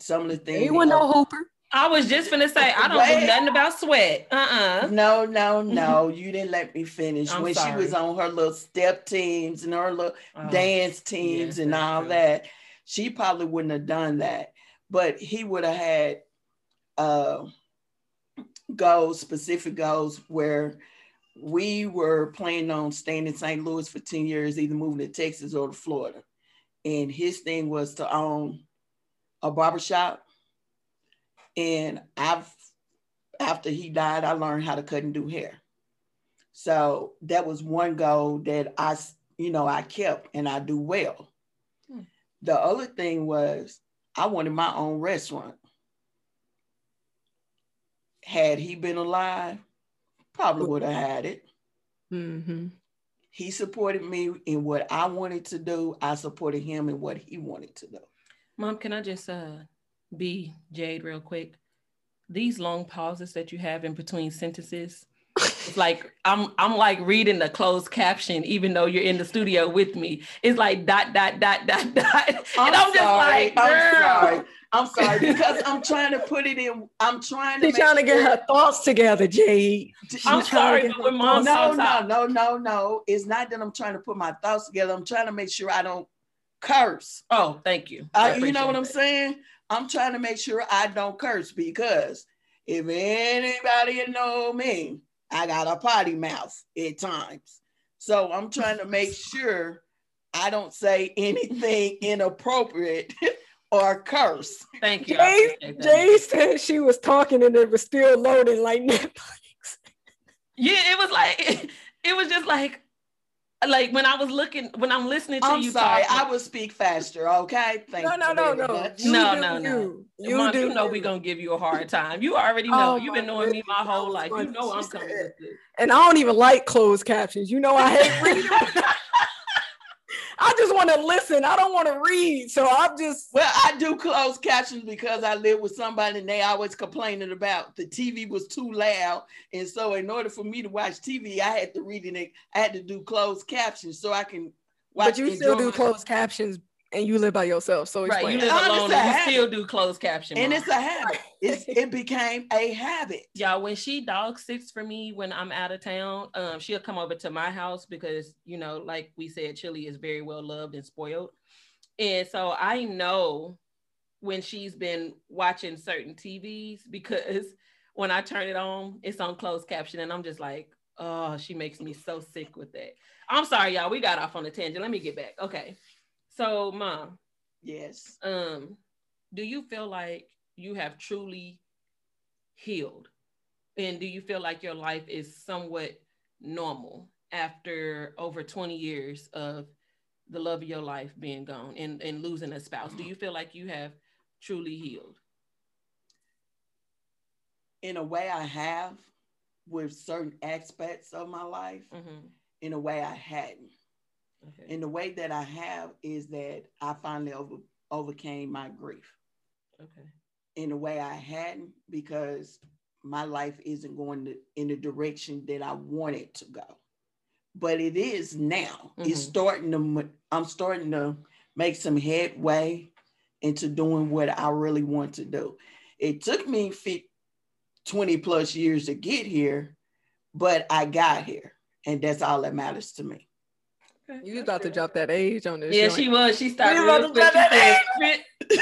Some of the things You want no hooper. I was just gonna say I don't know nothing about sweat. Uh-uh. No, no, no. You didn't let me finish. I'm when she was on her little step teams and her little Oh, dance teams yes, and all true. that, she probably wouldn't have done that. But he would have had uh, goals, specific goals, where we were planning on staying in St. Louis for 10 years, either moving to Texas or to Florida. And his thing was to own a barbershop. And I've, after he died, I learned how to cut and do hair. So that was one goal that I, you know, I kept and I do well. Hmm. The other thing was I wanted my own restaurant. Had he been alive, probably would have had it. Mm-hmm. He supported me in what I wanted to do. I supported him in what he wanted to do. Mom, can I just uh be Jade real quick? These long pauses that you have in between sentences, it's like <laughs> I'm I'm like reading the closed caption, even though you're in the studio with me. It's like dot dot dot dot dot. and I'm just like, I'm girl. sorry. I'm sorry <laughs> because I'm trying to put it in. I'm trying to. She's trying to get her thoughts together, Jade. I'm sorry, but mom No, no, no, no, no. It's not that I'm trying to put my thoughts together. I'm trying to make sure I don't curse. Oh, thank you. You know what I'm saying? I'm trying to make sure I don't curse because if anybody know me, I got a potty mouth at times. So I'm trying to make <laughs> sure I don't say anything inappropriate <laughs> or curse. Thank you. Jay, Jade, appreciate that. Jade said she was talking and it was still loading like <laughs> Netflix. Yeah, it was like <laughs> it was just like like when I was looking when I'm listening to I'm you sorry, talk. I will speak faster, okay? Thank you. No, no, no, no. You No, do no, no. You, you Mom, do you know we're gonna give you a hard time. You already <laughs> oh know. Oh, You've been my knowing me my whole life. You know. I'm coming with this. And I don't even like closed captions. You know I hate reading. I just want to listen. I don't want to read. So I'm just Well, I do closed captions because I live with somebody and they always complaining about the TV was too loud. And so in order for me to watch TV, I had to read it. I had to do closed captions so I can watch. but you still do my- closed captions and you live by yourself. So Right, explain. you live I alone and you still do closed caption. And Mom. it's a habit. It's, <laughs> it became a habit. Y'all, when she dog sits for me when I'm out of town, um, she'll come over to my house because you know, like we said, Chili is very well loved and spoiled. And so I know when she's been watching certain TVs because <laughs> when I turn it on, it's on closed caption, and I'm just like, oh, she makes me so sick with that. I'm sorry, y'all. We got off on a tangent. Let me get back. Okay. So, mom, Yes. um do you feel like you have truly healed and do you feel like your life is somewhat normal after over 20 years of the love of your life being gone and, and losing a spouse do you feel like you have truly healed In a way, I have with certain aspects of my life. mm-hmm. In a way, I hadn't. Okay. And the way that I have is that I finally over, overcame my grief. okay in a way I hadn't because my life isn't going to, in the direction that I want it to go. But it is now. It's Mhm. starting to, I'm starting to make some headway into doing what I really want to do. It took me fi- 20 plus years to get here, but I got here. And that's all that matters to me. You was about to drop that age on this. yeah joint. she was she started real about to quick. drop She that said,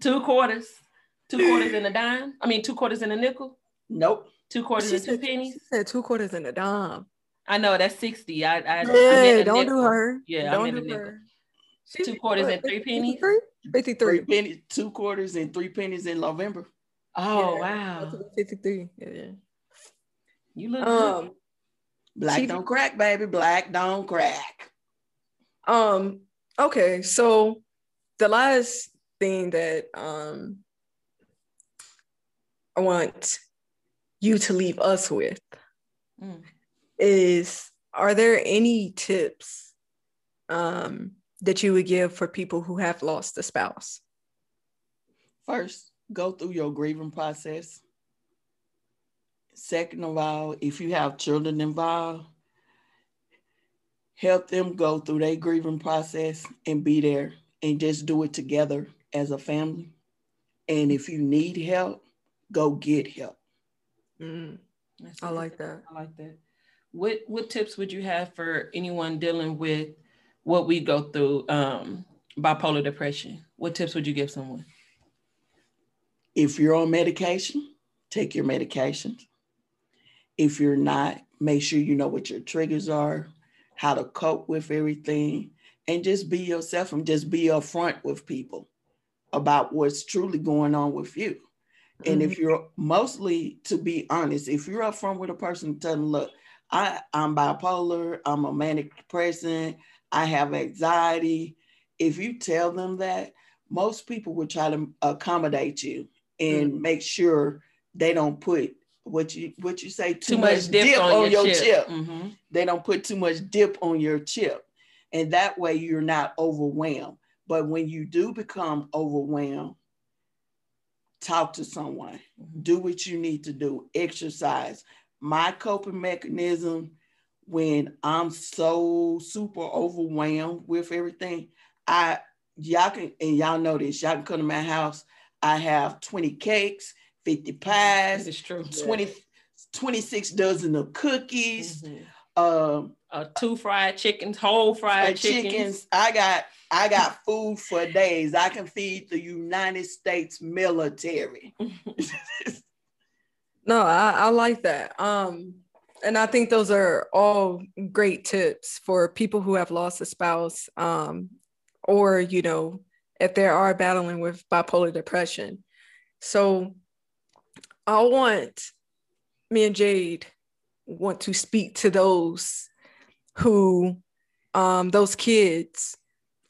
<laughs> two quarters two quarters in a dime i mean two quarters in a nickel Nope. two quarters She and two said, pennies she said two quarters in a dime. I know that's 60. I, I, I Yeah, meant don't do her. Yeah, I don't meant do a nickel. her. She- Two quarters what, and three pennies? 53? 53. Three pennies, two quarters and three pennies in November. Oh Yeah. wow. 53. Yeah. You look Um, Black She- don't crack, baby. Black don't crack. um, okay, so the last thing that um I want you to leave us with. Mm. is are there any tips um that you would give for people who have lost a spouse? First, go through your grieving process. Second of all, if you have children involved, help them go through their grieving process and be there and just do it together as a family. And if you need help, go get help. Mm, I like that. I like that. What what tips would you have for anyone dealing with what we go through, um, bipolar depression? What tips would you give someone? If you're on medication, take your medications. If you're not, make sure you know what your triggers are, how to cope with everything, and just be yourself and just be upfront with people about what's truly going on with you. Mm-hmm. And if mm-hmm. you're mostly, to be honest, if you're upfront with a person, tell them, look, I, I'm bipolar, I'm a manic depressant, I have anxiety. If you tell them that, most people will try to accommodate you and mm-hmm. make sure they don't put what you what you say too, too much, much, dip, dip on, on, your, chip. chip. Mm-hmm. They don't put too much dip on your chip, and that way you're not overwhelmed. But when you do become overwhelmed, talk to someone. Mm-hmm. Do what you need to do. Exercise. My coping mechanism when I'm so super overwhelmed with everything, I y'all can and y'all know this. Y'all can come to my house. I have 20 cakes, 50 pies, it's true. 20, yeah. 26 dozen of cookies, mm-hmm. um, uh, two fried chickens, whole fried chickens. chickens. I got I got food for days. I can feed the United States military. <laughs> no, I, I like that. Um, and I think those are all great tips for people who have lost a spouse, um, or you know, if they are battling with bipolar depression. So I want me and Jade want to speak to those who, um, those kids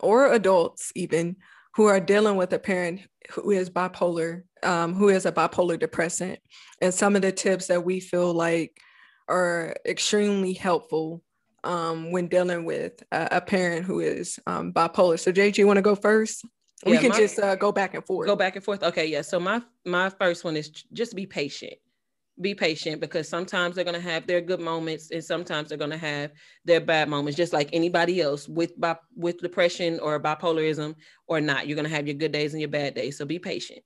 or adults even who are dealing with a parent who is bipolar, um, who is a bipolar depressant, and some of the tips that we feel like are extremely helpful um, when dealing with a, a parent who is um, bipolar. So, JG, you want to go first? We yeah, can my, just uh, go back and forth. Go back and forth. Okay, yeah. So my my first one is just be patient. Be patient because sometimes they're gonna have their good moments and sometimes they're gonna have their bad moments, just like anybody else with bi- with depression or bipolarism or not. You're gonna have your good days and your bad days. So be patient.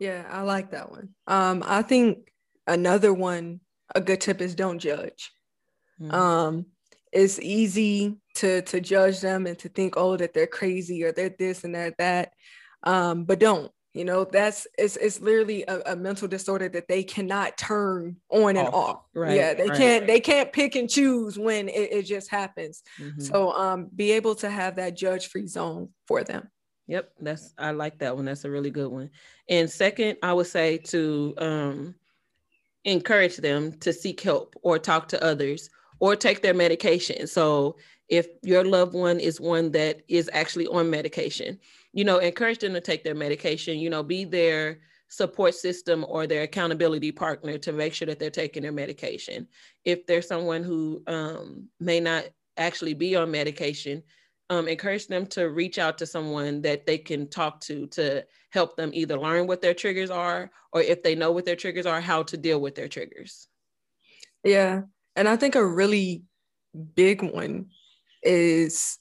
Yeah, I like that one. Um, I think another one, a good tip is don't judge. Mm-hmm. Um, it's easy to to judge them and to think oh that they're crazy or they're this and they're that. Um, but don't you know that's it's it's literally a, a, mental disorder that they cannot turn on and off, off. right yeah they right. can't they can't pick and choose when it, it just happens. Mm-hmm. so um be able to have that judge free zone for them. Yep that's i like that one. That's a really good one. And second i would say to um encourage them to seek help or talk to others or take their medication. So if your loved one is one that is actually on medication, you know, encourage them to take their medication, you know, be their support system or their accountability partner to make sure that they're taking their medication. If there's someone who um, may not actually be on medication, um, encourage them to reach out to someone that they can talk to to help them either learn what their triggers are or if they know what their triggers are, how to deal with their triggers. Yeah. And I think a really big one is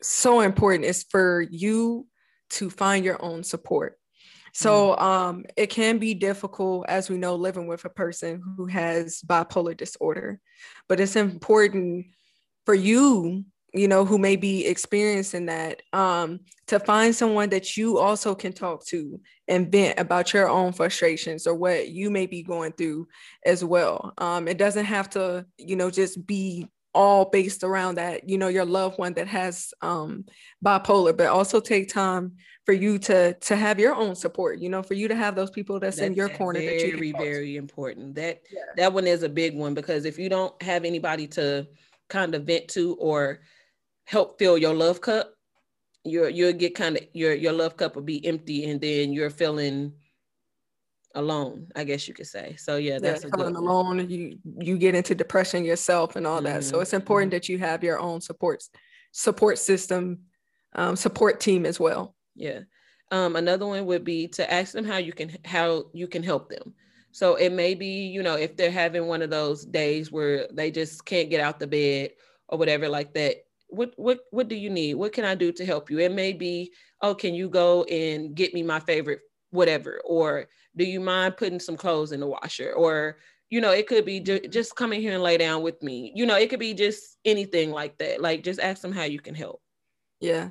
so important is for you to find your own support. So mm. um, it can be difficult, as we know, living with a person who has bipolar disorder, but it's important for you you know, who may be experiencing that, um, to find someone that you also can talk to and vent about your own frustrations or what you may be going through as well. Um, it doesn't have to, you know, just be all based around that, you know, your loved one that has um, bipolar, but also take time for you to to have your own support, you know, for you to have those people that's, that's in your corner. Very, that you very important. That yeah. that one is a big one because if you don't have anybody to kind of vent to or help fill your love cup, you're you'll get kind of your your love cup will be empty, and then you're feeling alone. I guess you could say. So yeah, that's yeah, feeling alone. You you get into depression yourself and all mm-hmm. that. So it's important mm-hmm. that you have your own support support system, um, support team as well. Yeah. Um, another one would be to ask them how you can how you can help them. So it may be, you know, if they're having one of those days where they just can't get out the bed or whatever like that, what what what do you need? What can I do to help you? It may be, oh, can you go and get me my favorite whatever or do you mind putting some clothes in the washer or you know it could be ju- just come in here and lay down with me you know it could be just anything like that like just ask them how you can help yeah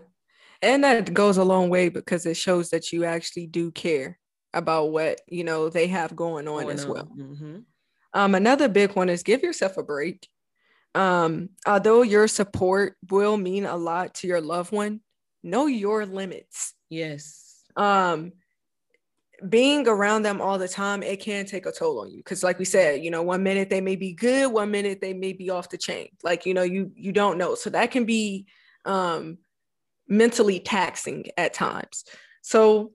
and that goes a long way because it shows that you actually do care about what you know they have going on going as on. well mm-hmm. um, another big one is give yourself a break um, although your support will mean a lot to your loved one know your limits. Yes. Um being around them all the time it can take a toll on you. Because like we said you know one minute they may be good one minute they may be off the chain. Like you know you you don't know. So that can be um mentally taxing at times. So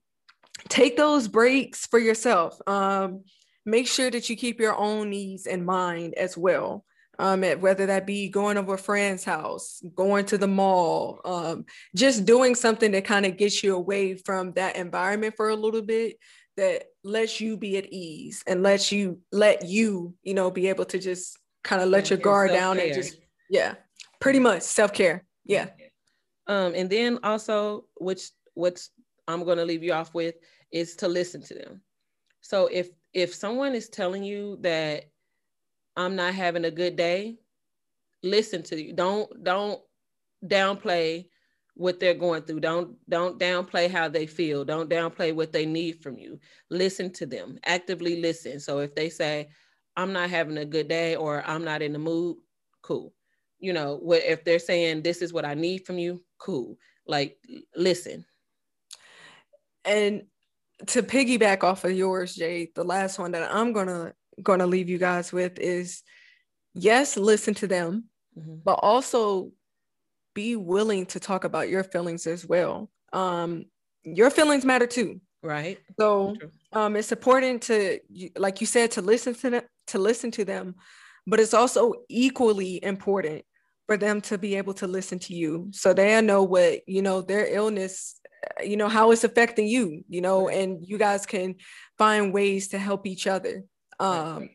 take those breaks for yourself. Um make sure that you keep your own needs in mind as well um, whether that be going over a friend's house, going to the mall, um, just doing something that kind of gets you away from that environment for a little bit that lets you be at ease and lets you let you, you know, be able to just kind of let your guard down and just yeah, pretty much self-care. Yeah. Um, and then also which what's I'm gonna leave you off with is to listen to them. So if if someone is telling you that I'm not having a good day, listen to you. Don't don't downplay what they're going through. Don't don't downplay how they feel. Don't downplay what they need from you. Listen to them. Actively listen. So if they say, "I'm not having a good day" or "I'm not in the mood," cool. You know, what if they're saying, "This is what I need from you," cool. Like listen. And to piggyback off of yours, Jay, the last one that I'm gonna going to leave you guys with is yes, listen to them, mm-hmm. but also be willing to talk about your feelings as well. Um, your feelings matter too. Right. So um, it's important to, like you said, to listen to them, to listen to them, but it's also equally important for them to be able to listen to you so they know what you know their illness you know how it's affecting you you know and you guys can find ways to help each other um,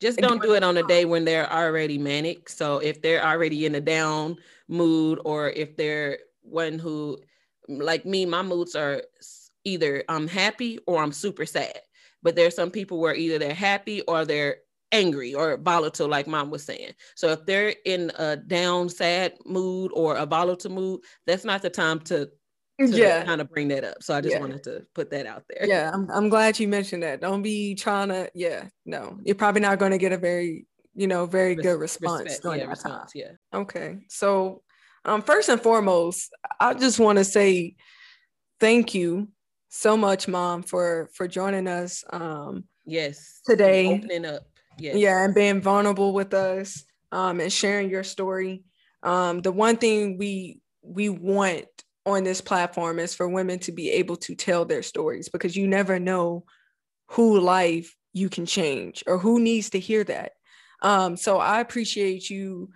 just don't do it on a day when they're already manic. So if they're already in a down mood, or if they're one who, like me, my moods are either I'm happy or I'm super sad. But there's some people where either they're happy or they're angry or volatile, like mom was saying. So if they're in a down, sad mood or a volatile mood, that's not the time to yeah kind of bring that up so i just yeah. wanted to put that out there yeah I'm, I'm glad you mentioned that don't be trying to yeah no you're probably not going to get a very you know very Res- good response respect, during yeah, that response, time. yeah okay so um first and foremost i just want to say thank you so much mom for for joining us um yes today opening up yes. yeah and being vulnerable with us um and sharing your story um the one thing we we want on this platform is for women to be able to tell their stories because you never know who life you can change or who needs to hear that. Um, so I appreciate you,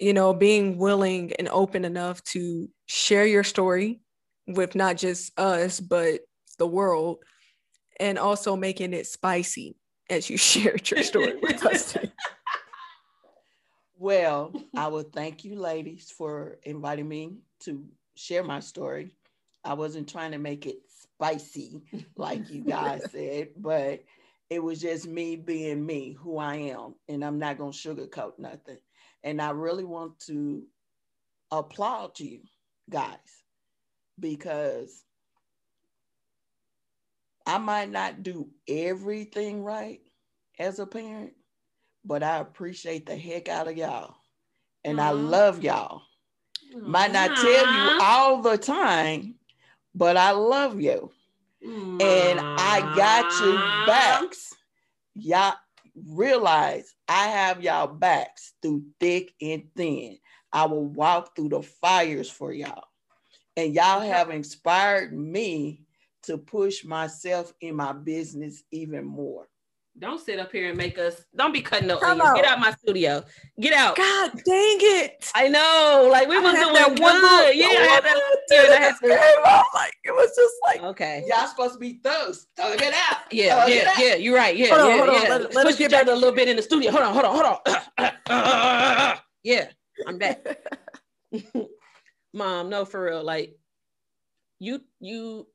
you know, being willing and open enough to share your story with not just us, but the world, and also making it spicy as you <laughs> shared your story with us. <laughs> <laughs> Well, I would thank you, ladies, for inviting me to share my story. I wasn't trying to make it spicy <laughs> like you guys said, but it was just me being me, who I am, and I'm not going to sugarcoat nothing. And I really want to applaud you guys because I might not do everything right as a parent, but I appreciate the heck out of y'all. And. I love y'all. Might not tell you all the time, but I love you. And I got you backs. Y'all realize I have y'all backs through thick and thin. I will walk through the fires for y'all. And y'all have inspired me to push myself in my business even more. Don't sit up here and make us. Don't be cutting no onions. Get out my studio. Get out. God dang it! I know. Like we was doing that one good. Yeah, I had that. Yeah, that like it was just like okay. Y'all supposed to be thugs. Thug it out. Yeah, Thug yeah, yeah. You're right. Yeah, hold yeah, on, yeah. Let, let Push us get back a little bit in the studio. Hold on, hold on, hold on. <laughs> yeah, I'm back. <laughs> Mom, no, for real. Like you, you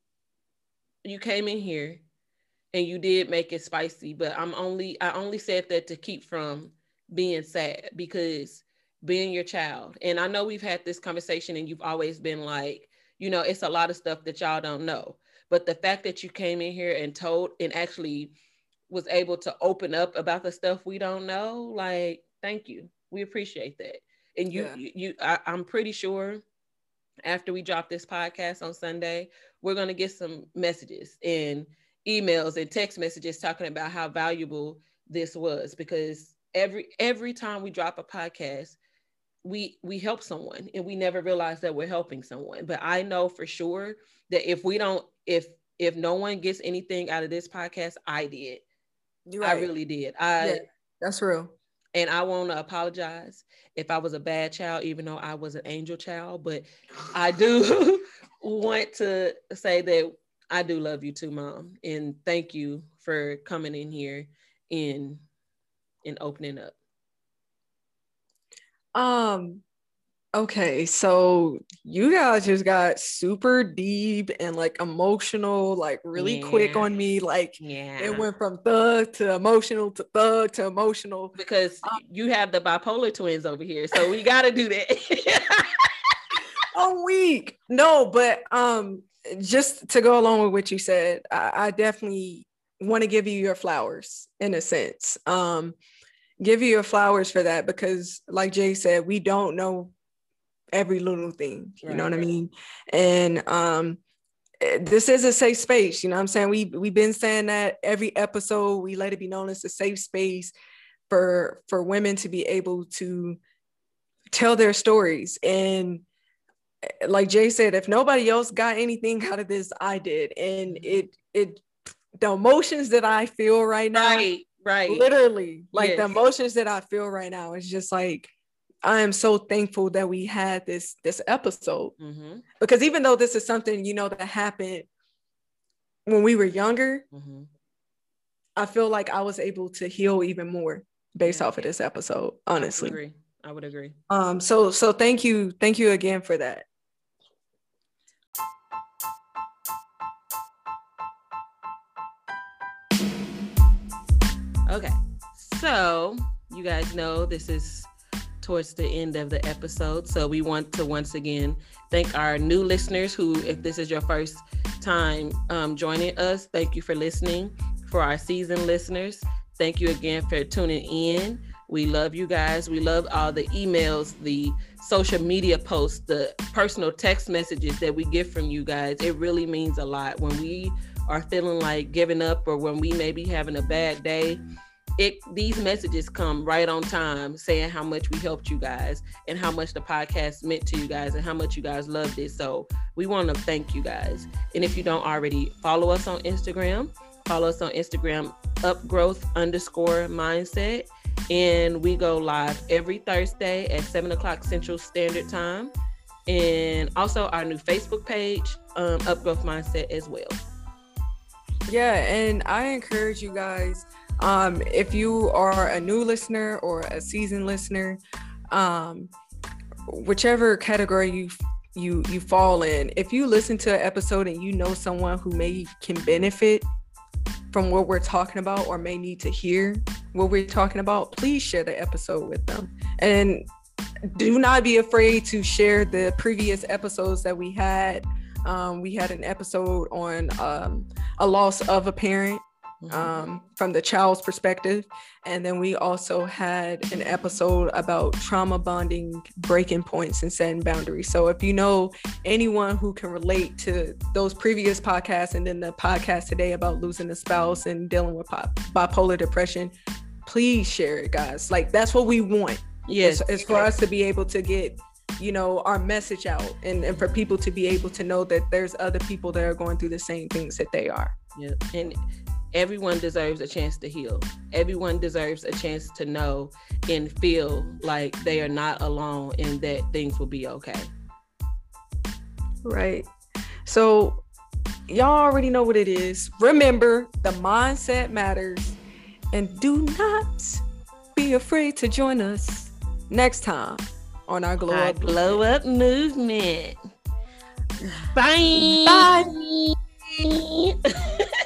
you came in here and you did make it spicy, but I'm only I only said that to keep from being sad because being your child. And I know we've had this conversation and you've always been like, you know, it's a lot of stuff that y'all don't know. But the fact that you came in here and told and actually was able to open up about the stuff we don't know, like, thank you. We appreciate that. And you, yeah. you, you I, I'm pretty sure after we drop this podcast on Sunday, we're going to get some messages and emails and text messages talking about how valuable this was because every every time we drop a podcast we we help someone and we never realize that we're helping someone. But i know for sure that if we don't if if no one gets anything out of this podcast i did. Right. i really did. I yeah, that's real. And i want to apologize if i was a bad child even though i was an angel child but i do <laughs> want to say that i do love you too mom and thank you for coming in here and and opening up um, okay, so you guys just got super deep and like emotional, like really yeah. quick on me. Like, yeah, it went from thug to emotional to thug to emotional because um, you have the bipolar twins over here, so we got to do that. <laughs> <laughs> I'm weak. No, but um, just to go along with what you said, I, I definitely want to give you your flowers in a sense. Um, give you your flowers for that because like jay said we don't know every little thing you right, know what i mean? And um eh, this is a safe space you know what i'm saying? We we've been saying that every episode we let it be known as a safe space for for women to be able to tell their stories. And like jay said if nobody else got anything out of this i did and mm-hmm. it it the emotions that i feel right now right Right. Literally, like yes. the emotions that I feel right now is just like I am so thankful that we had this this episode mm-hmm. because even though this is something you know that happened when we were younger, mm-hmm. I feel like I was able to heal even more based yeah. off of this episode. Honestly, I would agree. I would agree. Um. So so thank you thank you again for that. Okay. So, you guys know this is towards the end of the episode. So, we want to once again thank our new listeners who, if this is your first time um, joining us, thank you for listening. For our seasoned listeners, thank you again for tuning in. We love you guys. We love all the emails, the social media posts, the personal text messages that we get from you guys. It really means a lot when we are feeling like giving up or when we may be having a bad day it these messages come right on time saying how much we helped you guys and how much the podcast meant to you guys and how much you guys loved it. So we want to thank you guys. And if you don't already follow us on instagram. Follow us on instagram upgrowth underscore mindset. And we go live every thursday at 7 o'clock central standard time. And also our new facebook page um, upgrowth mindset as well. Yeah and i encourage you guys um, if you are a new listener or a seasoned listener, um, whichever category you you you fall in, if you listen to an episode and you know someone who may can benefit from what we're talking about or may need to hear what we're talking about, please share the episode with them. And do not be afraid to share the previous episodes that we had. Um, we had an episode on um, a loss of a parent Mm-hmm. um, from the child's perspective. And then we also had an episode about trauma bonding, breaking points, and setting boundaries. So if you know anyone who can relate to those previous podcasts and then the podcast today about losing a spouse and dealing with bipolar depression, please share it, guys. Like that's what we want. Yes, it's, it's for us to be able to get you know our message out and, and for people to be able to know that there's other people that are going through the same things that they are yeah and everyone deserves a chance to heal. Everyone deserves a chance to know and feel like they are not alone and that things will be okay. Right. So, y'all already know what it is. Remember, the mindset matters. And do not be afraid to join us next time on our Glow Up Glow Up movement. Bye. Bye. Bye. <laughs>